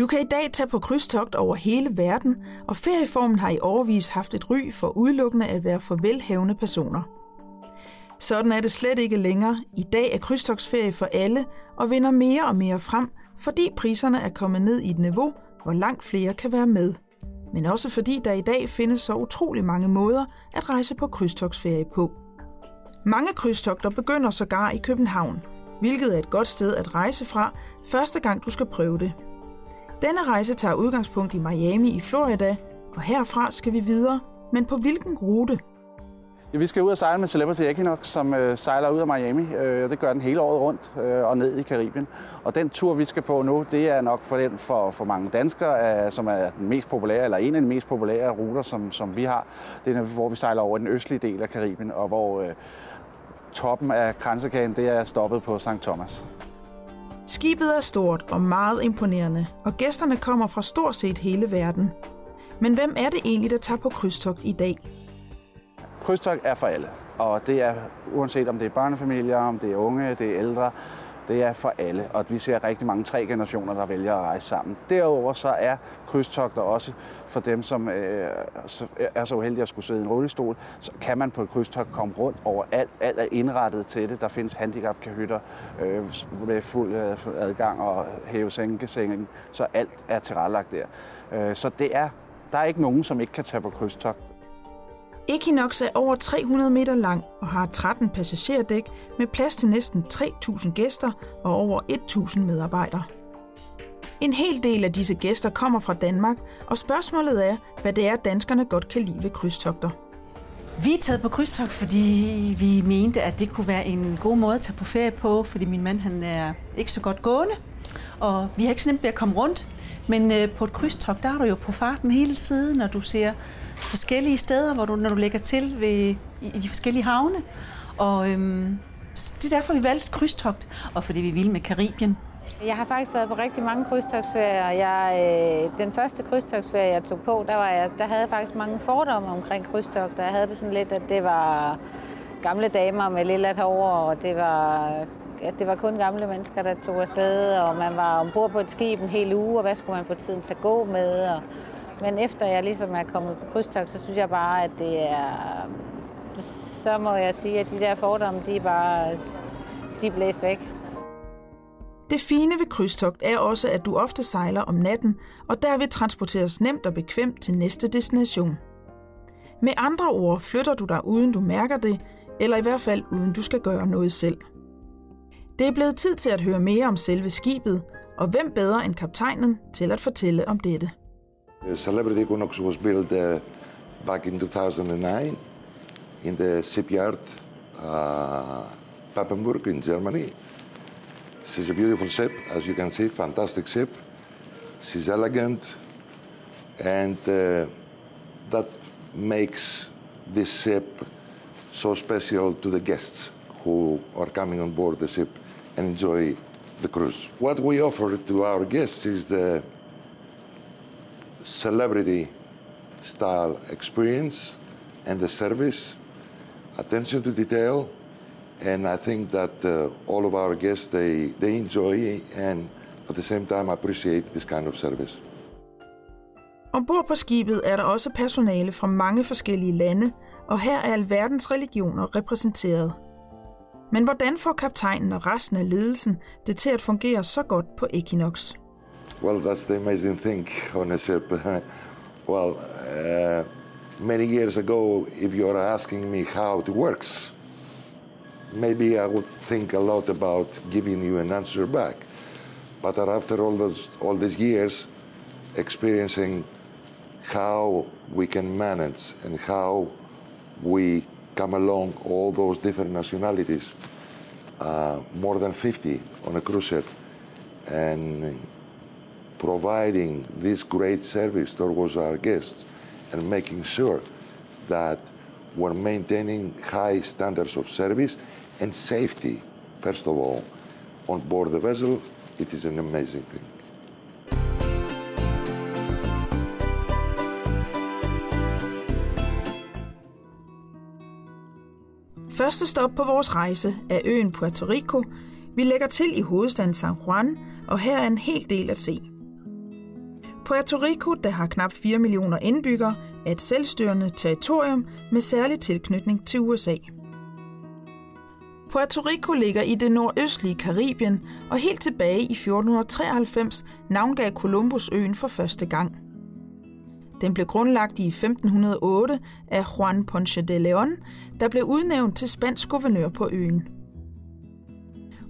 Du kan i dag tage på krydstogt over hele verden, og ferieformen har i årvis haft et ry for udelukkende at være for velhavende personer. Sådan er det slet ikke længere. I dag er krydstogsferie for alle og vinder mere og mere frem, fordi priserne er kommet ned i et niveau, hvor langt flere kan være med. Men også fordi der i dag findes så utrolig mange måder at rejse på krydstogsferie på. Mange krydstogter begynder sågar i København, hvilket er et godt sted at rejse fra, første gang du skal prøve det. Denne rejse tager udgangspunkt i Miami i Florida, og herfra skal vi videre, men på hvilken rute? Ja, vi skal ud og sejle med Celebrity Equinox, som øh, sejler ud af Miami. Øh, det gør den hele året rundt øh, og ned i Karibien. Og den tur, vi skal på nu, det er nok for, den, for, for mange danskere, øh, som er den mest populære, eller en af de mest populære ruter, som, som vi har. Det er, hvor vi sejler over den østlige del af Karibien, og hvor øh, toppen af kransekagen, det er stoppet på St. Thomas. Skibet er stort og meget imponerende, og gæsterne kommer fra stort set hele verden. Men hvem er det egentlig, der tager på krydstogt i dag? Krydstogt er for alle, og det er uanset om det er børnefamilier, om det er unge, det er ældre, det er for alle, og vi ser rigtig mange tre generationer, der vælger at rejse sammen. Derover så er krydstogter også for dem, som øh, øh, er så uheldige at skulle sidde i en rullestol, så kan man på et krydstogt komme rundt over alt. Alt er indrettet til det. Der findes handicapkahytter øh, med fuld øh, adgang og hæve sænkesengen, så alt er tilrettelagt der. Øh, så det er, der er ikke nogen, som ikke kan tage på krydstogt. Equinox er over 300 meter lang og har 13 passagerdæk med plads til næsten 3.000 gæster og over 1.000 medarbejdere. En hel del af disse gæster kommer fra Danmark, og spørgsmålet er, hvad det er, danskerne godt kan lide ved krydstogter. Vi er taget på krydstogt, fordi vi mente, at det kunne være en god måde at tage på ferie på, fordi min mand han er ikke så godt gående, og vi har ikke så nemt ved at komme rundt. Men øh, på et krydstogt, der er du jo på farten hele tiden, når du ser forskellige steder, hvor du, når du lægger til ved, i de forskellige havne. Og øhm, det er derfor, vi valgte krydstogt, og fordi vi ville med Karibien. Jeg har faktisk været på rigtig mange krydstogsferier. Jeg, øh, den første krydstogsferie, jeg tog på, der, var jeg, der havde jeg faktisk mange fordomme omkring krydstog. Der havde det sådan lidt, at det var gamle damer med lille hår, og det var, at det var kun gamle mennesker, der tog afsted, og man var ombord på et skib en hel uge, og hvad skulle man få tiden til at gå med? Og, men efter jeg ligesom er kommet på krydstog, så synes jeg bare, at det er... Så må jeg sige, at de der fordomme, de er bare... De er blæst væk. Det fine ved krydstogt er også, at du ofte sejler om natten, og derved transporteres nemt og bekvemt til næste destination. Med andre ord flytter du dig uden du mærker det, eller i hvert fald uden du skal gøre noget selv. Det er blevet tid til at høre mere om selve skibet, og hvem bedre end kaptajnen til at fortælle om dette. Celebrity Equinox was built uh, back in 2009 in the shipyard uh, Papenburg in Germany. She's a beautiful ship, as you can see, fantastic ship. She's elegant, and uh, that makes this ship so special to the guests who are coming on board the ship and enjoy the cruise. What we offer to our guests is the celebrity style experience and the service, attention to detail, and I think that uh, all of our guests they, they enjoy and at the same time appreciate this kind of service. Ombord på skibet er der også personale fra mange forskellige lande, og her er alverdens religioner repræsenteret. Men hvordan får kaptajnen og resten af ledelsen det til at fungere så godt på Equinox? Well, that's the amazing thing on a ship. well, uh, many years ago, if you're asking me how it works, maybe I would think a lot about giving you an answer back. But after all those all these years, experiencing how we can manage and how we come along all those different nationalities, uh, more than 50 on a cruise ship, and providing this great service towards our guests and making sure that we're maintaining high standards of service and safety, first of all, on board the vessel, it is an amazing thing. Første stop på vores rejse er øen Puerto Rico. Vi lægger til i hovedstaden San Juan, og her er en hel del at se. Puerto Rico, der har knap 4 millioner indbyggere, er et selvstyrende territorium med særlig tilknytning til USA. Puerto Rico ligger i det nordøstlige Karibien, og helt tilbage i 1493 navngav Columbus øen for første gang. Den blev grundlagt i 1508 af Juan Ponce de Leon, der blev udnævnt til spansk guvernør på øen.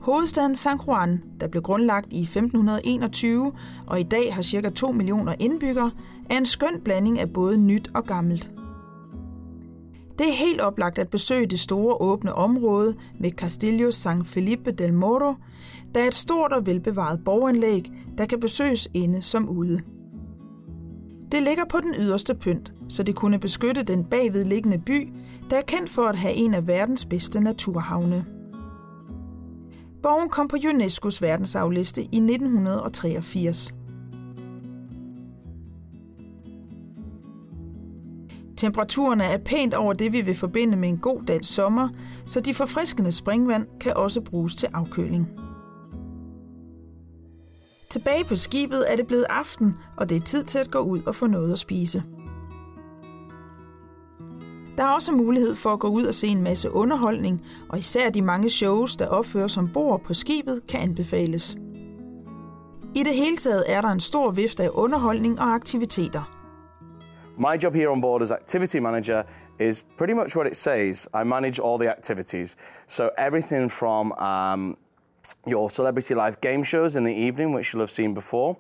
Hovedstaden San Juan, der blev grundlagt i 1521 og i dag har ca. 2 millioner indbyggere, er en skøn blanding af både nyt og gammelt. Det er helt oplagt at besøge det store åbne område med Castillo San Felipe del Moro, der er et stort og velbevaret borganlæg, der kan besøges inde som ude. Det ligger på den yderste pynt, så det kunne beskytte den bagvedliggende by, der er kendt for at have en af verdens bedste naturhavne. Borgen kom på UNESCO's verdensarvliste i 1983. Temperaturerne er pænt over det, vi vil forbinde med en god dansk sommer, så de forfriskende springvand kan også bruges til afkøling. Tilbage på skibet er det blevet aften, og det er tid til at gå ud og få noget at spise. Der er også mulighed for at gå ud og se en masse underholdning, og især de mange shows, der opføres ombord på skibet, kan anbefales. I det hele taget er der en stor vifte af underholdning og aktiviteter. My job here on board as activity manager is pretty much what it says. I manage all the activities. So everything from um, your celebrity live game shows in the evening, which you'll have seen before,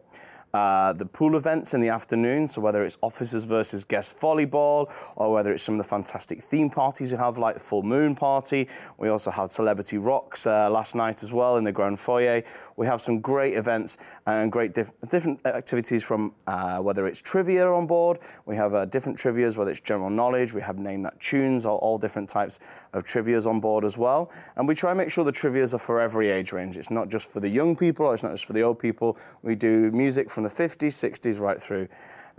uh, the pool events in the afternoon, so whether it's officers versus guest volleyball or whether it's some of the fantastic theme parties you have, like Full Moon Party. We also had Celebrity Rocks uh, last night as well in the Grand Foyer. We have some great events and great diff- different activities from uh, whether it's trivia on board. We have uh, different trivias, whether it's general knowledge. We have name that tunes, all, all different types of trivias on board as well. And we try and make sure the trivias are for every age range. It's not just for the young people or it's not just for the old people. We do music from the 50s, 60s, right through.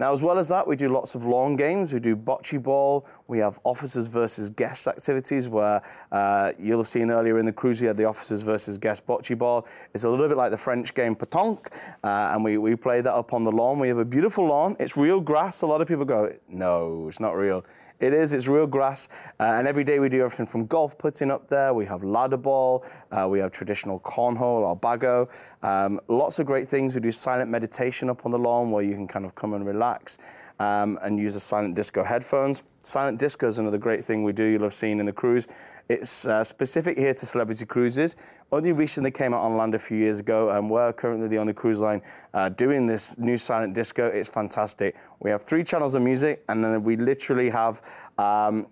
Now, as well as that, we do lots of lawn games. We do bocce ball. We have officers versus guests activities where uh, you'll have seen earlier in the cruise we had the officers versus guests bocce ball. It's a little bit like the French game pétanque, uh, and we, we play that up on the lawn. We have a beautiful lawn. It's real grass. A lot of people go, no, it's not real. It is, it's real grass. Uh, and every day we do everything from golf putting up there, we have ladder ball, uh, we have traditional cornhole or bago. Um, lots of great things. We do silent meditation up on the lawn where you can kind of come and relax um, and use the silent disco headphones. Silent disco is another great thing we do, you'll have seen in the cruise. It's uh, specific here to celebrity cruises. Only recently came out on land a few years ago, and we're currently the only cruise line uh, doing this new silent disco. It's fantastic. We have three channels of music, and then we literally have um,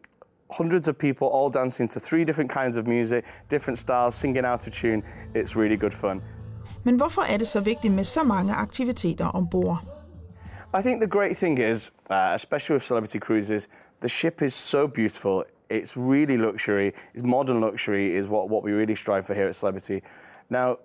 hundreds of people all dancing to three different kinds of music, different styles, singing out of tune. It's really good fun. Men hvorfor er det så vigtigt med så mange aktiviteter ombord? I think the great thing is, uh, especially with celebrity cruises, the ship is so beautiful. It's really luxury. It's modern luxury is what, what we really strive for here at Celebrity. Now,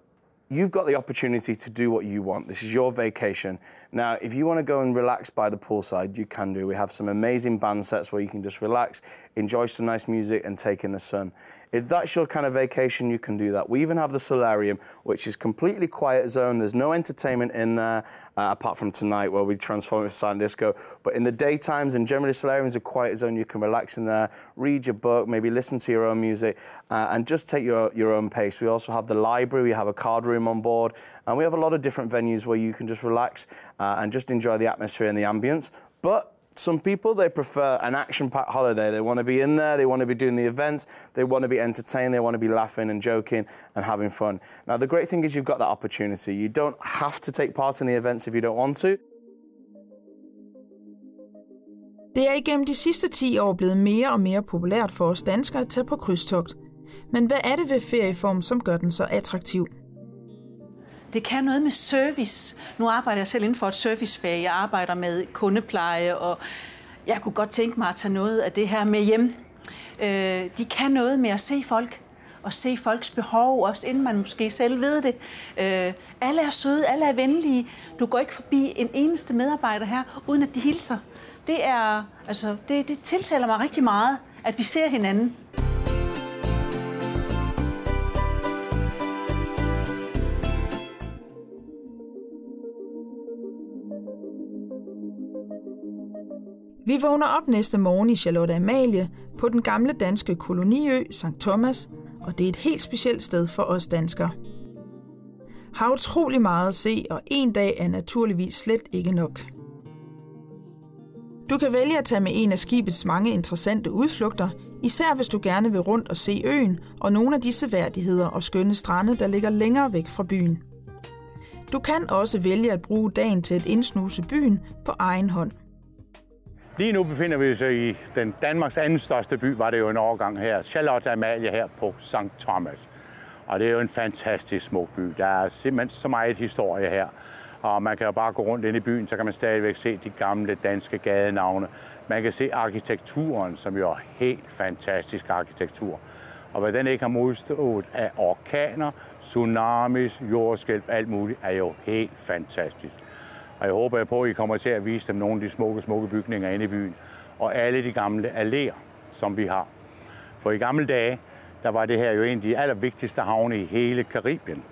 you've got the opportunity to do what you want. This is your vacation. Now, if you want to go and relax by the poolside, you can do. We have some amazing band sets where you can just relax, enjoy some nice music, and take in the sun. If that's your kind of vacation, you can do that. We even have the solarium, which is completely quiet zone. There's no entertainment in there, uh, apart from tonight where we transform it to silent disco. But in the daytimes and generally solarium is a quiet zone. You can relax in there, read your book, maybe listen to your own music, uh, and just take your, your own pace. We also have the library. We have a card room on board, and we have a lot of different venues where you can just relax uh, and just enjoy the atmosphere and the ambience. But some people they prefer an action-packed holiday. They want to be in there, they want to be doing the events, they want to be entertained, they want to be laughing and joking and having fun. Now the great thing is you've got that opportunity. You don't have to take part in the events if you don't want to. Det er igennem de sidste 10 år blevet mere og mere populært for os danskere at tage på krydstogt. Men hvad er det ved ferieform, som gør den så attraktiv? Det kan noget med service. Nu arbejder jeg selv inden for et servicefag. Jeg arbejder med kundepleje, og jeg kunne godt tænke mig at tage noget af det her med hjem. Øh, de kan noget med at se folk, og se folks behov, også inden man måske selv ved det. Øh, alle er søde, alle er venlige. Du går ikke forbi en eneste medarbejder her, uden at de hilser. Det, er, altså, det, det tiltaler mig rigtig meget, at vi ser hinanden. Vi vågner op næste morgen i Charlotte Amalie på den gamle danske koloniø St. Thomas, og det er et helt specielt sted for os danskere. Har utrolig meget at se, og en dag er naturligvis slet ikke nok. Du kan vælge at tage med en af skibets mange interessante udflugter, især hvis du gerne vil rundt og se øen og nogle af de seværdigheder og skønne strande, der ligger længere væk fra byen. Du kan også vælge at bruge dagen til at indsnuse byen på egen hånd. Lige nu befinder vi os i den Danmarks anden største by, var det jo en overgang her. Charlotte Amalie her på St. Thomas. Og det er jo en fantastisk smuk by. Der er simpelthen så meget historie her. Og man kan jo bare gå rundt ind i byen, så kan man stadigvæk se de gamle danske gadenavne. Man kan se arkitekturen, som jo er helt fantastisk arkitektur. Og hvad den ikke har modstået af orkaner, tsunamis, jordskælv, alt muligt, er jo helt fantastisk. Og jeg håber på, at I kommer til at vise dem nogle af de smukke, smukke bygninger inde i byen. Og alle de gamle alléer, som vi har. For i gamle dage, der var det her jo en af de allervigtigste havne i hele Karibien.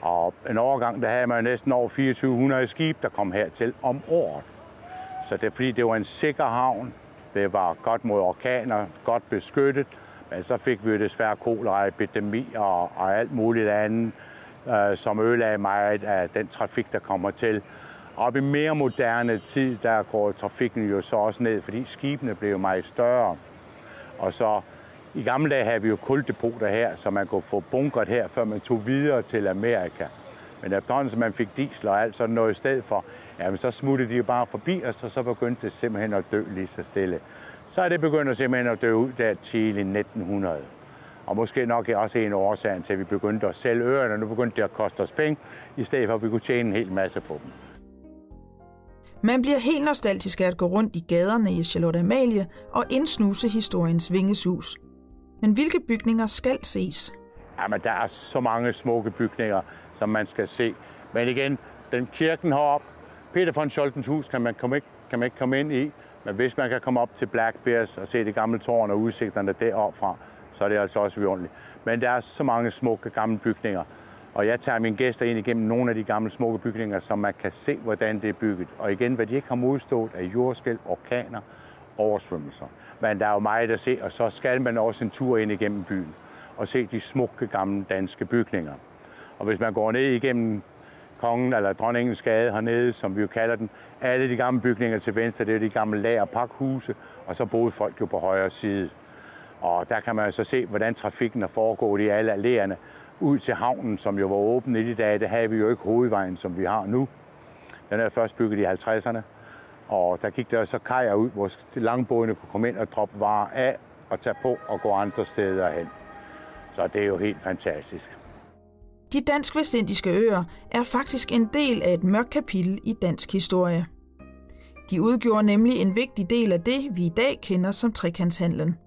Og en overgang, der havde man næsten over 2400 skib, der kom hertil om året. Så det er fordi, det var en sikker havn. Det var godt mod orkaner, godt beskyttet. Men så fik vi jo desværre kolera, epidemi og, og alt muligt andet, øh, som ødelagde meget af den trafik, der kommer til. Og i mere moderne tid, der går trafikken jo så også ned, fordi skibene blev meget større. Og så i gamle dage havde vi jo kuldepoter her, så man kunne få bunkret her, før man tog videre til Amerika. Men efterhånden, som man fik diesel og alt sådan noget i stedet for, jamen så smuttede de jo bare forbi os, og så begyndte det simpelthen at dø lige så stille. Så er det begyndt at simpelthen at dø ud der til i 1900. Og måske nok er også en årsag til, at vi begyndte at sælge øerne, og nu begyndte det at koste os penge, i stedet for at vi kunne tjene en hel masse på dem. Man bliver helt nostalgisk af at gå rundt i gaderne i Charlotte Amalie og indsnuse historiens vingesus. Men hvilke bygninger skal ses? Jamen, der er så mange smukke bygninger, som man skal se. Men igen, den kirken heroppe, Peter von Scholtens hus, kan man, komme ikke, kan man ikke komme ind i. Men hvis man kan komme op til Black Bears og se det gamle tårn og udsigterne deroppe fra, så er det altså også vidunderligt. Men der er så mange smukke gamle bygninger. Og jeg tager mine gæster ind igennem nogle af de gamle smukke bygninger, så man kan se, hvordan det er bygget. Og igen, hvad de ikke har modstået af jordskælv, orkaner, oversvømmelser. Men der er jo meget at se, og så skal man også en tur ind igennem byen og se de smukke gamle danske bygninger. Og hvis man går ned igennem kongen eller dronningens gade hernede, som vi jo kalder den, alle de gamle bygninger til venstre, det er de gamle lager- og pakhuse, og så boede folk jo på højre side. Og der kan man så se, hvordan trafikken er foregået i alle alléerne ud til havnen, som jo var åben i de dage. Det havde vi jo ikke hovedvejen, som vi har nu. Den er først bygget i 50'erne, og der gik der så kajer ud, hvor langbådene kunne komme ind og droppe varer af og tage på og gå andre steder hen. Så det er jo helt fantastisk. De dansk-vestindiske øer er faktisk en del af et mørkt kapitel i dansk historie. De udgjorde nemlig en vigtig del af det, vi i dag kender som trekantshandlen.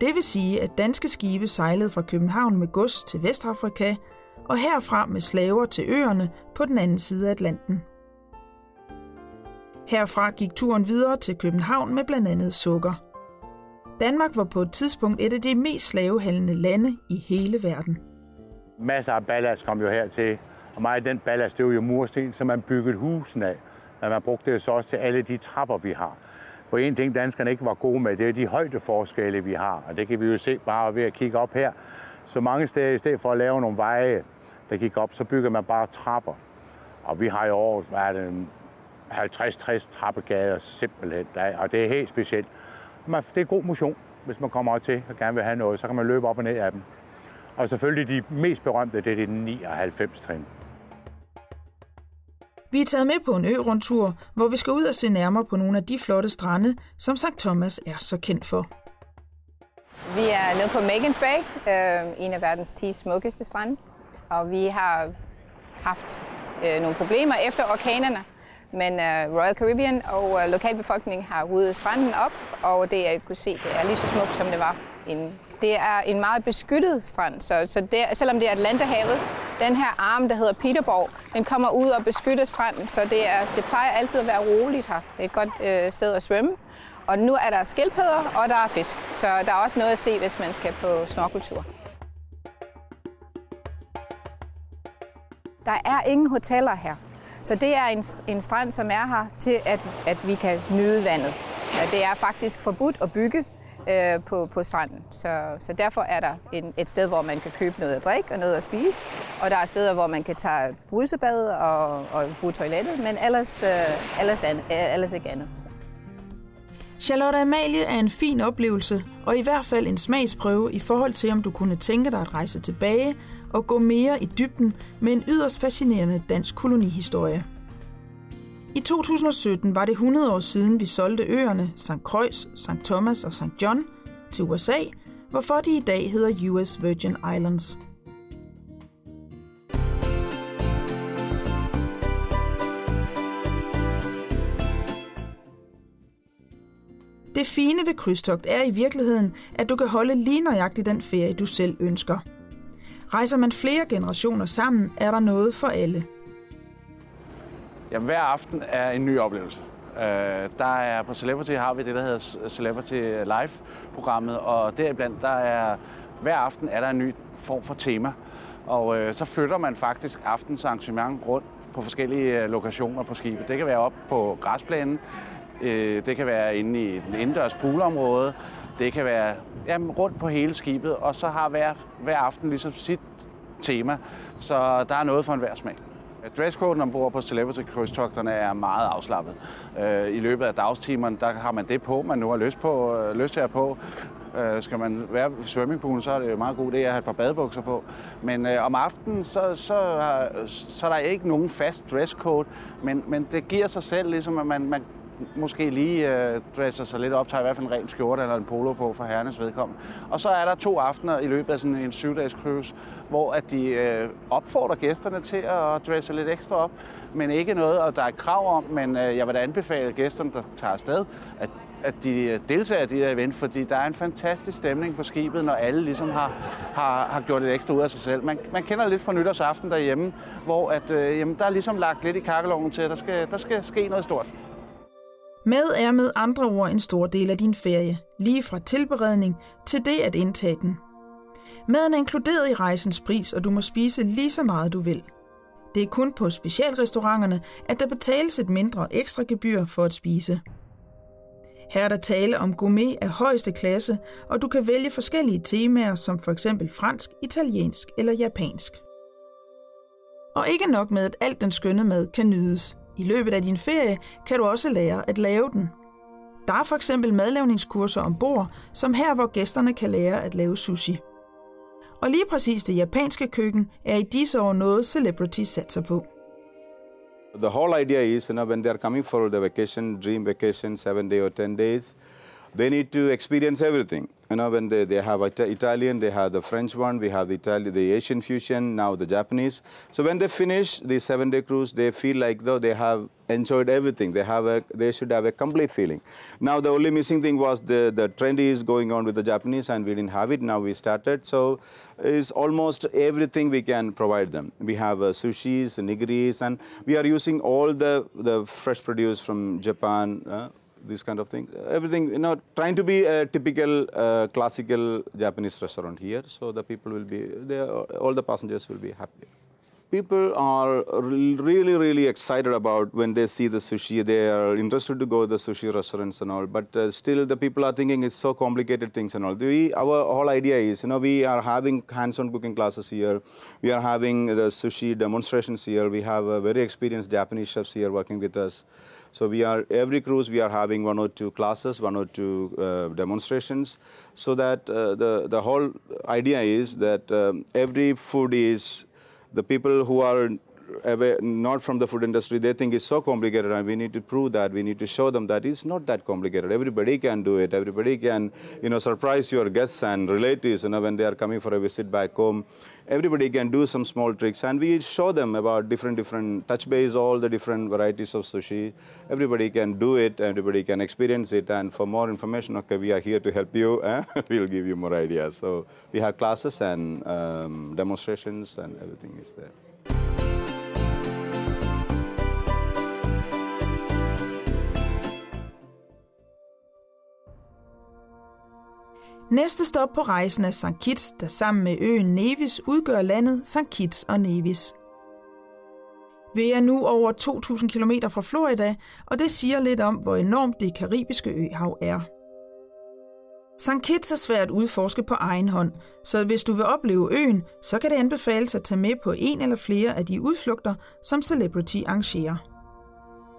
Det vil sige, at danske skibe sejlede fra København med gods til Vestafrika, og herfra med slaver til øerne på den anden side af Atlanten. Herfra gik turen videre til København med blandt andet sukker. Danmark var på et tidspunkt et af de mest slavehandlende lande i hele verden. Masser af ballast kom jo hertil, og meget af den ballast, det var jo mursten, som man byggede husen af. Men man brugte det så også til alle de trapper, vi har. For en ting, danskerne ikke var gode med, det er de højdeforskelle, vi har. Og det kan vi jo se bare ved at kigge op her. Så mange steder, i stedet for at lave nogle veje, der gik op, så bygger man bare trapper. Og vi har i år været 50-60 trappegader simpelthen. Og det er helt specielt. Det er god motion, hvis man kommer til og gerne vil have noget. Så kan man løbe op og ned af dem. Og selvfølgelig de mest berømte, det er de 99 trin. Vi er taget med på en ø-rundtur, hvor vi skal ud og se nærmere på nogle af de flotte strande, som St. Thomas er så kendt for. Vi er nede på Megans Bay, øh, en af verdens 10 smukkeste strande. Og vi har haft øh, nogle problemer efter orkanerne, men øh, Royal Caribbean og øh, lokalbefolkningen har ryddet stranden op, og det jeg kunne se, det er lige så smukt, som det var en, Det er en meget beskyttet strand, så, så det, selvom det er Atlanterhavet, den her arm, der hedder Peterborg, den kommer ud og beskytter stranden, så det, er, det plejer altid at være roligt her. Det er et godt øh, sted at svømme. Og nu er der skildpadder, og der er fisk, så der er også noget at se, hvis man skal på snorkeltur. Der er ingen hoteller her. Så det er en, en strand, som er her til, at, at vi kan nyde vandet. Det er faktisk forbudt at bygge øh, på, på stranden. Så, så derfor er der en, et sted, hvor man kan købe noget at drikke og noget at spise. Og der er steder, hvor man kan tage brusebad og, og bruge toilettet, men ellers, øh, ellers, an, øh, ellers ikke andet. Charlotte Amalie er en fin oplevelse, og i hvert fald en smagsprøve i forhold til, om du kunne tænke dig at rejse tilbage og gå mere i dybden med en yderst fascinerende dansk kolonihistorie. I 2017 var det 100 år siden, vi solgte øerne St. Croix, St. Thomas og St. John til USA, hvorfor de i dag hedder US Virgin Islands. Det fine ved krydstogt er i virkeligheden, at du kan holde lige nøjagtigt den ferie, du selv ønsker. Rejser man flere generationer sammen, er der noget for alle. Jamen, hver aften er en ny oplevelse. Øh, der er på Celebrity har vi det, der hedder Celebrity Live-programmet, og deriblandt, der er hver aften er der en ny form for tema. Og øh, så flytter man faktisk aftens arrangement rundt på forskellige øh, lokationer på skibet. Det kan være op på græsplænen, Øh, det kan være inde i et indendørs poolområde. Det kan være jamen, rundt på hele skibet, og så har hver, hver aften ligesom sit tema. Så der er noget for enhver smag. Dresscoden ombord på Celebrity krydstogterne er meget afslappet. Øh, I løbet af dagstimerne, der har man det på, man nu har lyst, på, øh, lyst til at på. Øh, skal man være i swimmingpoolen, så er det jo meget god idé at have et par badebukser på. Men øh, om aftenen, så, så, så er der ikke nogen fast dresscode, men, men det giver sig selv, ligesom at man, man måske lige øh, dresser sig lidt op, tager i hvert fald en ren skjorte eller en polo på for herrenes vedkommende. Og så er der to aftener i løbet af sådan en syvdags cruise, hvor at de øh, opfordrer gæsterne til at dresse lidt ekstra op, men ikke noget, og der er krav om, men øh, jeg vil da anbefale gæsterne, der tager afsted, at at de øh, deltager i det her event, fordi der er en fantastisk stemning på skibet, når alle ligesom har, har, har gjort lidt ekstra ud af sig selv. Man, man kender lidt fra nytårsaften derhjemme, hvor at, øh, jamen, der er ligesom lagt lidt i kakkeloven til, at der skal, der skal ske noget stort. Med er med andre ord en stor del af din ferie, lige fra tilberedning til det at indtage den. Maden er inkluderet i rejsens pris, og du må spise lige så meget du vil. Det er kun på specialrestauranterne, at der betales et mindre ekstra gebyr for at spise. Her er der tale om gourmet af højeste klasse, og du kan vælge forskellige temaer som for eksempel fransk, italiensk eller japansk. Og ikke nok med, at alt den skønne mad kan nydes. I løbet af din ferie kan du også lære at lave den. Der er for eksempel madlavningskurser ombord, som her, hvor gæsterne kan lære at lave sushi. Og lige præcis det japanske køkken er i disse år noget celebrities satser på. The whole idea is, you know, when they are coming for the vacation, dream vacation, seven day or 10 days, they need to experience everything. You know, when they, they have Italian, they have the French one, we have the the Asian fusion, now the Japanese. So when they finish the seven-day cruise, they feel like though they have enjoyed everything. They have a, they should have a complete feeling. Now the only missing thing was the the trend is going on with the Japanese, and we didn't have it. Now we started, so is almost everything we can provide them. We have uh, sushis, nigiris, and we are using all the the fresh produce from Japan. Uh, these kind of things. Everything, you know, trying to be a typical uh, classical Japanese restaurant here, so the people will be, all the passengers will be happy. People are really, really excited about when they see the sushi. They are interested to go to the sushi restaurants and all. But uh, still, the people are thinking it's so complicated things and all. We, our whole idea is, you know, we are having hands-on cooking classes here. We are having the sushi demonstrations here. We have a very experienced Japanese chefs here working with us. So we are every cruise we are having one or two classes, one or two uh, demonstrations, so that uh, the the whole idea is that um, every food is the people who are away, not from the food industry, they think it's so complicated, and we need to prove that. We need to show them that it's not that complicated. Everybody can do it. Everybody can, you know, surprise your guests and relatives, you know, when they are coming for a visit back home. Everybody can do some small tricks, and we show them about different, different touch base, all the different varieties of sushi. Everybody can do it. Everybody can experience it. And for more information, okay, we are here to help you. Eh? we'll give you more ideas. So we have classes and um, demonstrations, and everything is there. Næste stop på rejsen er St. Kitts, der sammen med øen Nevis udgør landet St. Kitts og Nevis. Vi er nu over 2.000 km fra Florida, og det siger lidt om, hvor enormt det karibiske øhav er. St. Kitts er svært at udforske på egen hånd, så hvis du vil opleve øen, så kan det anbefales at tage med på en eller flere af de udflugter, som Celebrity arrangerer.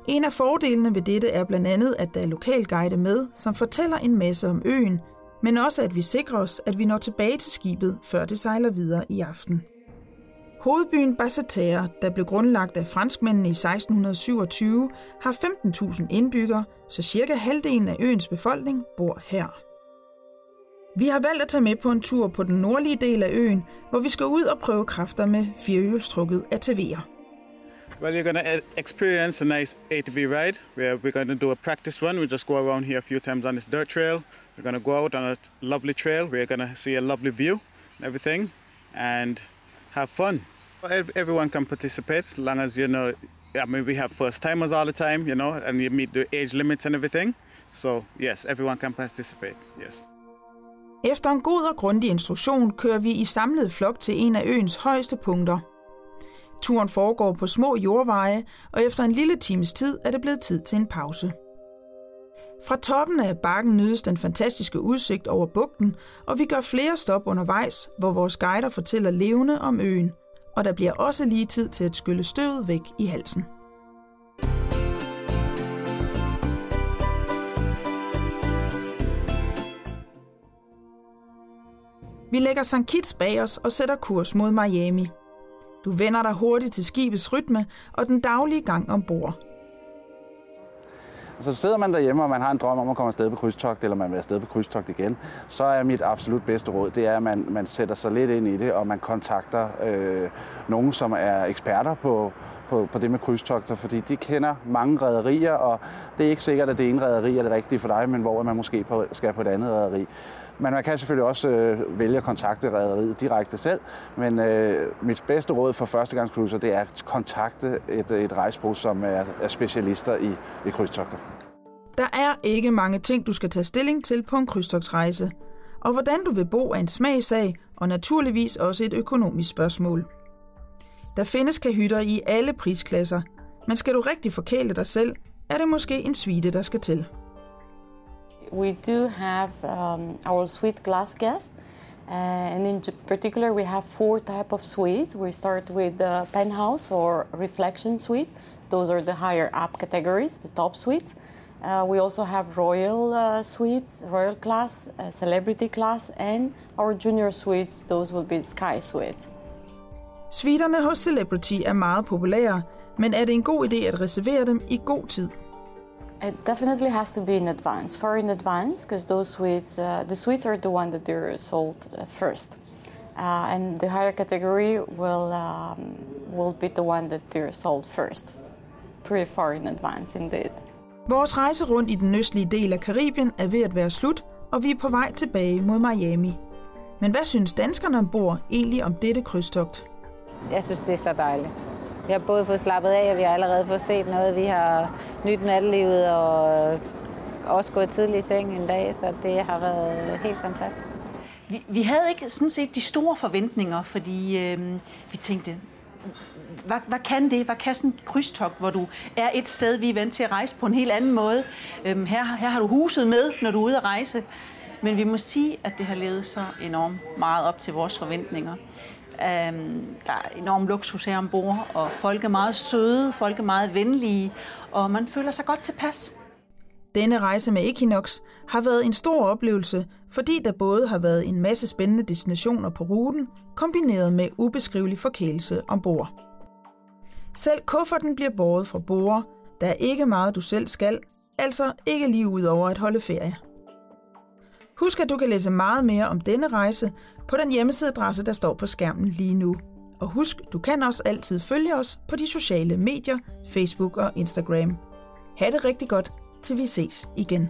En af fordelene ved dette er blandt andet, at der er lokalguide med, som fortæller en masse om øen, men også at vi sikrer os, at vi når tilbage til skibet, før det sejler videre i aften. Hovedbyen Basseterre, der blev grundlagt af franskmændene i 1627, har 15.000 indbyggere, så cirka halvdelen af øens befolkning bor her. Vi har valgt at tage med på en tur på den nordlige del af øen, hvor vi skal ud og prøve kræfter med firehjulstrukket ATV'er. Well, you're going to uh, experience a nice ATV ride where we're going to do a practice run. We just go around here a few times on this dirt trail. We're going to go out on a lovely trail. We're going to see a lovely view and everything and have fun. Everyone can participate as long as you know. I mean, we have first timers all the time, you know, and you meet the age limits and everything. So, yes, everyone can participate. Yes. Efter en god og grundig instruktion kører vi i samlet flok til en af øens højeste punkter. Turen foregår på små jordveje, og efter en lille times tid er det blevet tid til en pause. Fra toppen af bakken nydes den fantastiske udsigt over bugten, og vi gør flere stop undervejs, hvor vores guider fortæller levende om øen, og der bliver også lige tid til at skylle støvet væk i halsen. Vi lægger St. Kitts bag os og sætter kurs mod Miami. Du vender dig hurtigt til skibets rytme og den daglige gang ombord. Altså, så sidder man derhjemme, og man har en drøm om at komme afsted på krydstogt, eller man vil afsted på krydstogt igen, så er mit absolut bedste råd, det er, at man, man sætter sig lidt ind i det, og man kontakter øh, nogen, som er eksperter på, på, på det med krydstogter, fordi de kender mange rædderier, og det er ikke sikkert, at det ene rædderi er det rigtige for dig, men hvor man måske på, skal på et andet rædderi. Men man kan selvfølgelig også øh, vælge at kontakte rædderiet direkte selv. Men øh, mit bedste råd for førstegangscruiser, det er at kontakte et, et rejsbrug, som er, er specialister i, i krydstogter. Der er ikke mange ting, du skal tage stilling til på en krydstogsrejse. Og hvordan du vil bo er en smagsag, og naturligvis også et økonomisk spørgsmål. Der findes kahytter i alle prisklasser, men skal du rigtig forkæle dig selv, er det måske en svite, der skal til. We do have um, our suite glass guest, uh, and in particular, we have four type of suites. We start with the penthouse or reflection suite. Those are the higher up categories, the top suites. Uh, we also have royal uh, suites, royal class, uh, celebrity class, and our junior suites. Those will be sky suites. Suiterne hos Celebrity er meget populære, men er det en god idé at reservere dem i god tid? It definitely has to be in advance, far in advance, because those suites, uh, the suites are the one that they're sold uh, first, uh, and the higher category will um, will be the one that they're sold first, pretty far in advance indeed. Vores rejse rundt i den østlige del af Karibien er ved at være slut, og vi er på vej tilbage mod Miami. Men hvad synes danskerne ombord egentlig om dette krydstogt? Jeg synes, det er så dejligt. Vi har både fået slappet af, og vi har allerede fået set noget. Vi har nyt nattelivet og også gået tidlig i seng en dag, så det har været helt fantastisk. Vi, vi havde ikke sådan set de store forventninger, fordi øh, vi tænkte, hvad, hvad kan det? Hvad kan sådan et krydstogt, hvor du er et sted, vi er vant til at rejse på en helt anden måde? Øhm, her, her har du huset med, når du er ude at rejse. Men vi må sige, at det har levet så enormt meget op til vores forventninger. Um, der er enorm luksus her ombord, og folk er meget søde, folk er meget venlige, og man føler sig godt tilpas. Denne rejse med Equinox har været en stor oplevelse, fordi der både har været en masse spændende destinationer på ruten, kombineret med ubeskrivelig forkælelse ombord. Selv kufferten bliver båret fra bord. Der er ikke meget, du selv skal, altså ikke lige ud over at holde ferie. Husk, at du kan læse meget mere om denne rejse på den hjemmesideadresse, der står på skærmen lige nu. Og husk, du kan også altid følge os på de sociale medier, Facebook og Instagram. Ha' det rigtig godt, til vi ses igen.